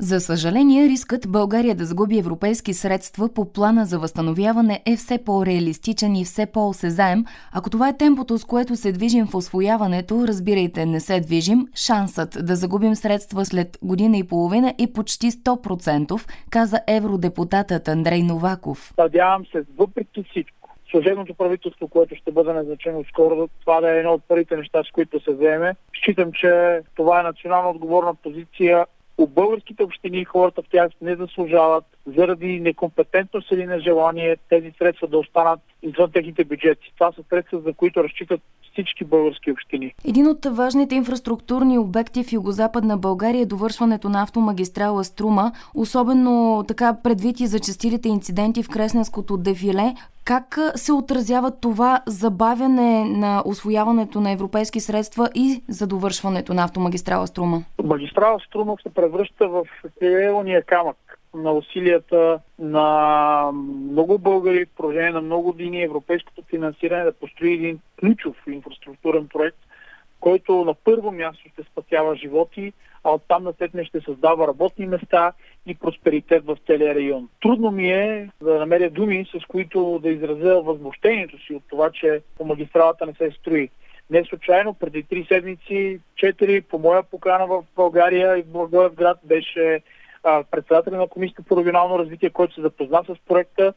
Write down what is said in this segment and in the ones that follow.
За съжаление, рискът България да загуби европейски средства по плана за възстановяване е все по-реалистичен и все по-осезаем. Ако това е темпото, с което се движим в освояването, разбирайте, не се движим, шансът да загубим средства след година и половина е почти 100%, каза евродепутатът Андрей Новаков. Надявам се, въпреки всичко, служебното правителство, което ще бъде назначено скоро, това да е едно от първите неща, с които се вземе. Считам, че това е национално отговорна позиция у българските общини хората в тях не заслужават заради некомпетентност или нежелание тези средства да останат извън техните бюджети. Това са средства, за които разчитат всички български общини. Един от важните инфраструктурни обекти в югозападна България е довършването на автомагистрала Струма, особено така предвид и зачастилите инциденти в Кресненското дефиле. Как се отразява това забавяне на освояването на европейски средства и за довършването на автомагистрала Струма? Магистрала Струма се превръща в крайъгълния камък на усилията на много българи в продължение на много години европейското финансиране да построи един ключов инфраструктурен проект, който на първо място ще спасява животи, а оттам насетне ще създава работни места и просперитет в целия район. Трудно ми е да намеря думи, с които да изразя възмущението си от това, че по магистралата не се строи. Не случайно, преди три седмици, четири, по моя покана в България и в Благоевград беше председателя на Комисията по регионално развитие, който се запозна с проекта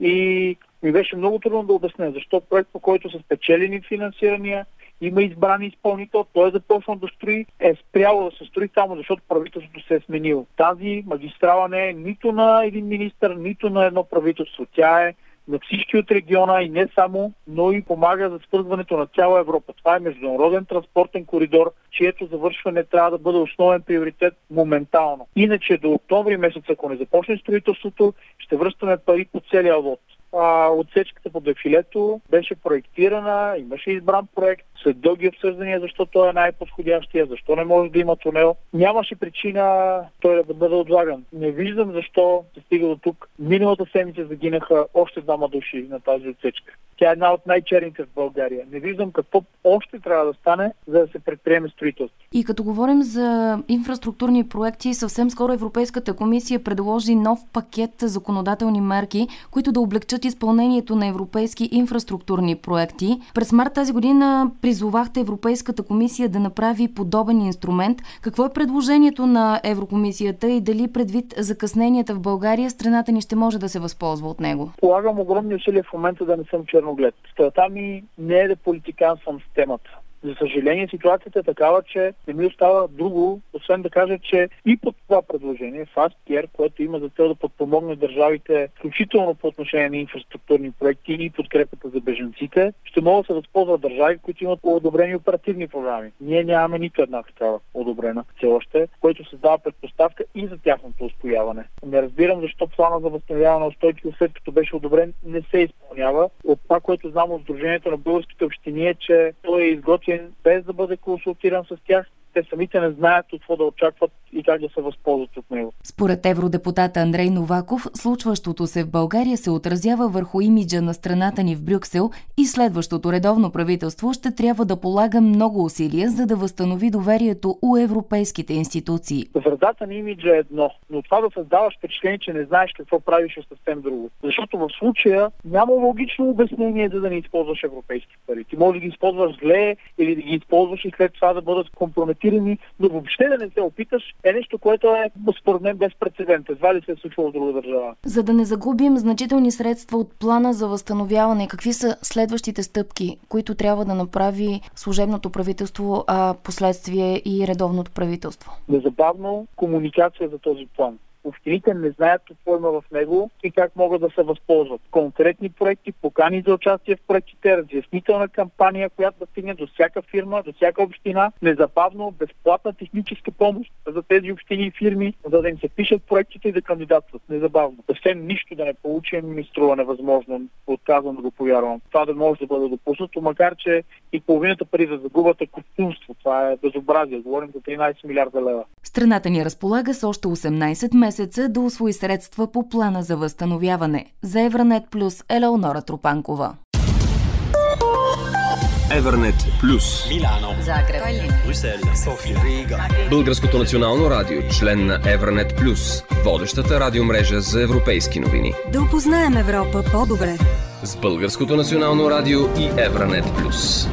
и ми беше много трудно да обясня защо проект, по който са спечелени финансирания, има избран изпълнител, той е започнал да строи, е спряло да се строи само защото правителството се е сменило. Тази магистрала не е нито на един министр, нито на едно правителство. Тя е на всички от региона и не само, но и помага за свързването на цяла Европа. Това е международен транспортен коридор, чието завършване трябва да бъде основен приоритет моментално. Иначе до октомври месец, ако не започне строителството, ще връщаме пари по целия лот а, отсечката по дефилето беше проектирана, имаше избран проект, след дълги обсъждания, защо той е най-подходящия, защо не може да има тунел. Нямаше причина той да бъде отлаган. Не виждам защо се стига до тук. Миналата седмица загинаха още двама души на тази отсечка. Тя е една от най-черните в България. Не виждам какво още трябва да стане, за да се предприеме строителство. И като говорим за инфраструктурни проекти, съвсем скоро Европейската комисия предложи нов пакет законодателни мерки, които да облегчат изпълнението на европейски инфраструктурни проекти. През март тази година призовахте Европейската комисия да направи подобен инструмент. Какво е предложението на Еврокомисията и дали предвид закъсненията в България страната ни ще може да се възползва от него? Полагам огромни усилия в момента да не съм черноглед. Стата ми не е да политиканствам с темата. За съжаление, ситуацията е такава, че не ми остава друго, освен да кажа, че и под това предложение, FASTCARE, което има за цел да подпомогне държавите, включително по отношение на инфраструктурни проекти и подкрепата за беженците, ще могат да се възползват държави, които имат одобрени оперативни програми. Ние нямаме нито една такава одобрена все още, което създава предпоставка и за тяхното устояване. Не разбирам защо плана за възстановяване на устойчивост, след като беше одобрен, не се изпълнява. От това, което знам от Сдружението на българските общини е, че той е изготвен без да бъде консултиран с тях те самите не знаят какво да очакват и как да се възползват от него. Според евродепутата Андрей Новаков, случващото се в България се отразява върху имиджа на страната ни в Брюксел и следващото редовно правителство ще трябва да полага много усилия, за да възстанови доверието у европейските институции. Вредата на имиджа е едно, но това да създаваш впечатление, че не знаеш какво правиш е съвсем друго. Защото в случая няма логично обяснение за да не използваш европейски пари. Ти може да ги използваш зле или да ги използваш и след това да бъдат компрометирани но въобще да не се опиташ е нещо, което е според мен безпредседент. Едва ли се е случвало в друга държава. За да не загубим значителни средства от плана за възстановяване, какви са следващите стъпки, които трябва да направи служебното правителство, а последствие и редовното правителство? Незабавно комуникация за този план общините не знаят какво има в него и как могат да се възползват. Конкретни проекти, покани за участие в проектите, разяснителна кампания, която да стигне до всяка фирма, до всяка община, незабавно, безплатна техническа помощ за тези общини и фирми, за да им се пишат проектите и да кандидатстват незабавно. Съвсем нищо да не получим ми струва невъзможно. Отказвам да го повярвам. Това да може да бъде допуснато, макар че и половината пари за загубата е костюмство. Това е безобразие. Говорим за 13 милиарда лева. Страната ни разполага с още 18 месеца да освои средства по плана за възстановяване. За Евранет Плюс Елеонора Тропанкова. Евернет Плюс. Milano, Загреб. Bruxelles, София, Рига. Българското национално радио, член на Евернет Плюс, водещата радиомрежа за европейски новини. Да опознаем Европа по-добре. С Българското национално радио и Евранет Плюс.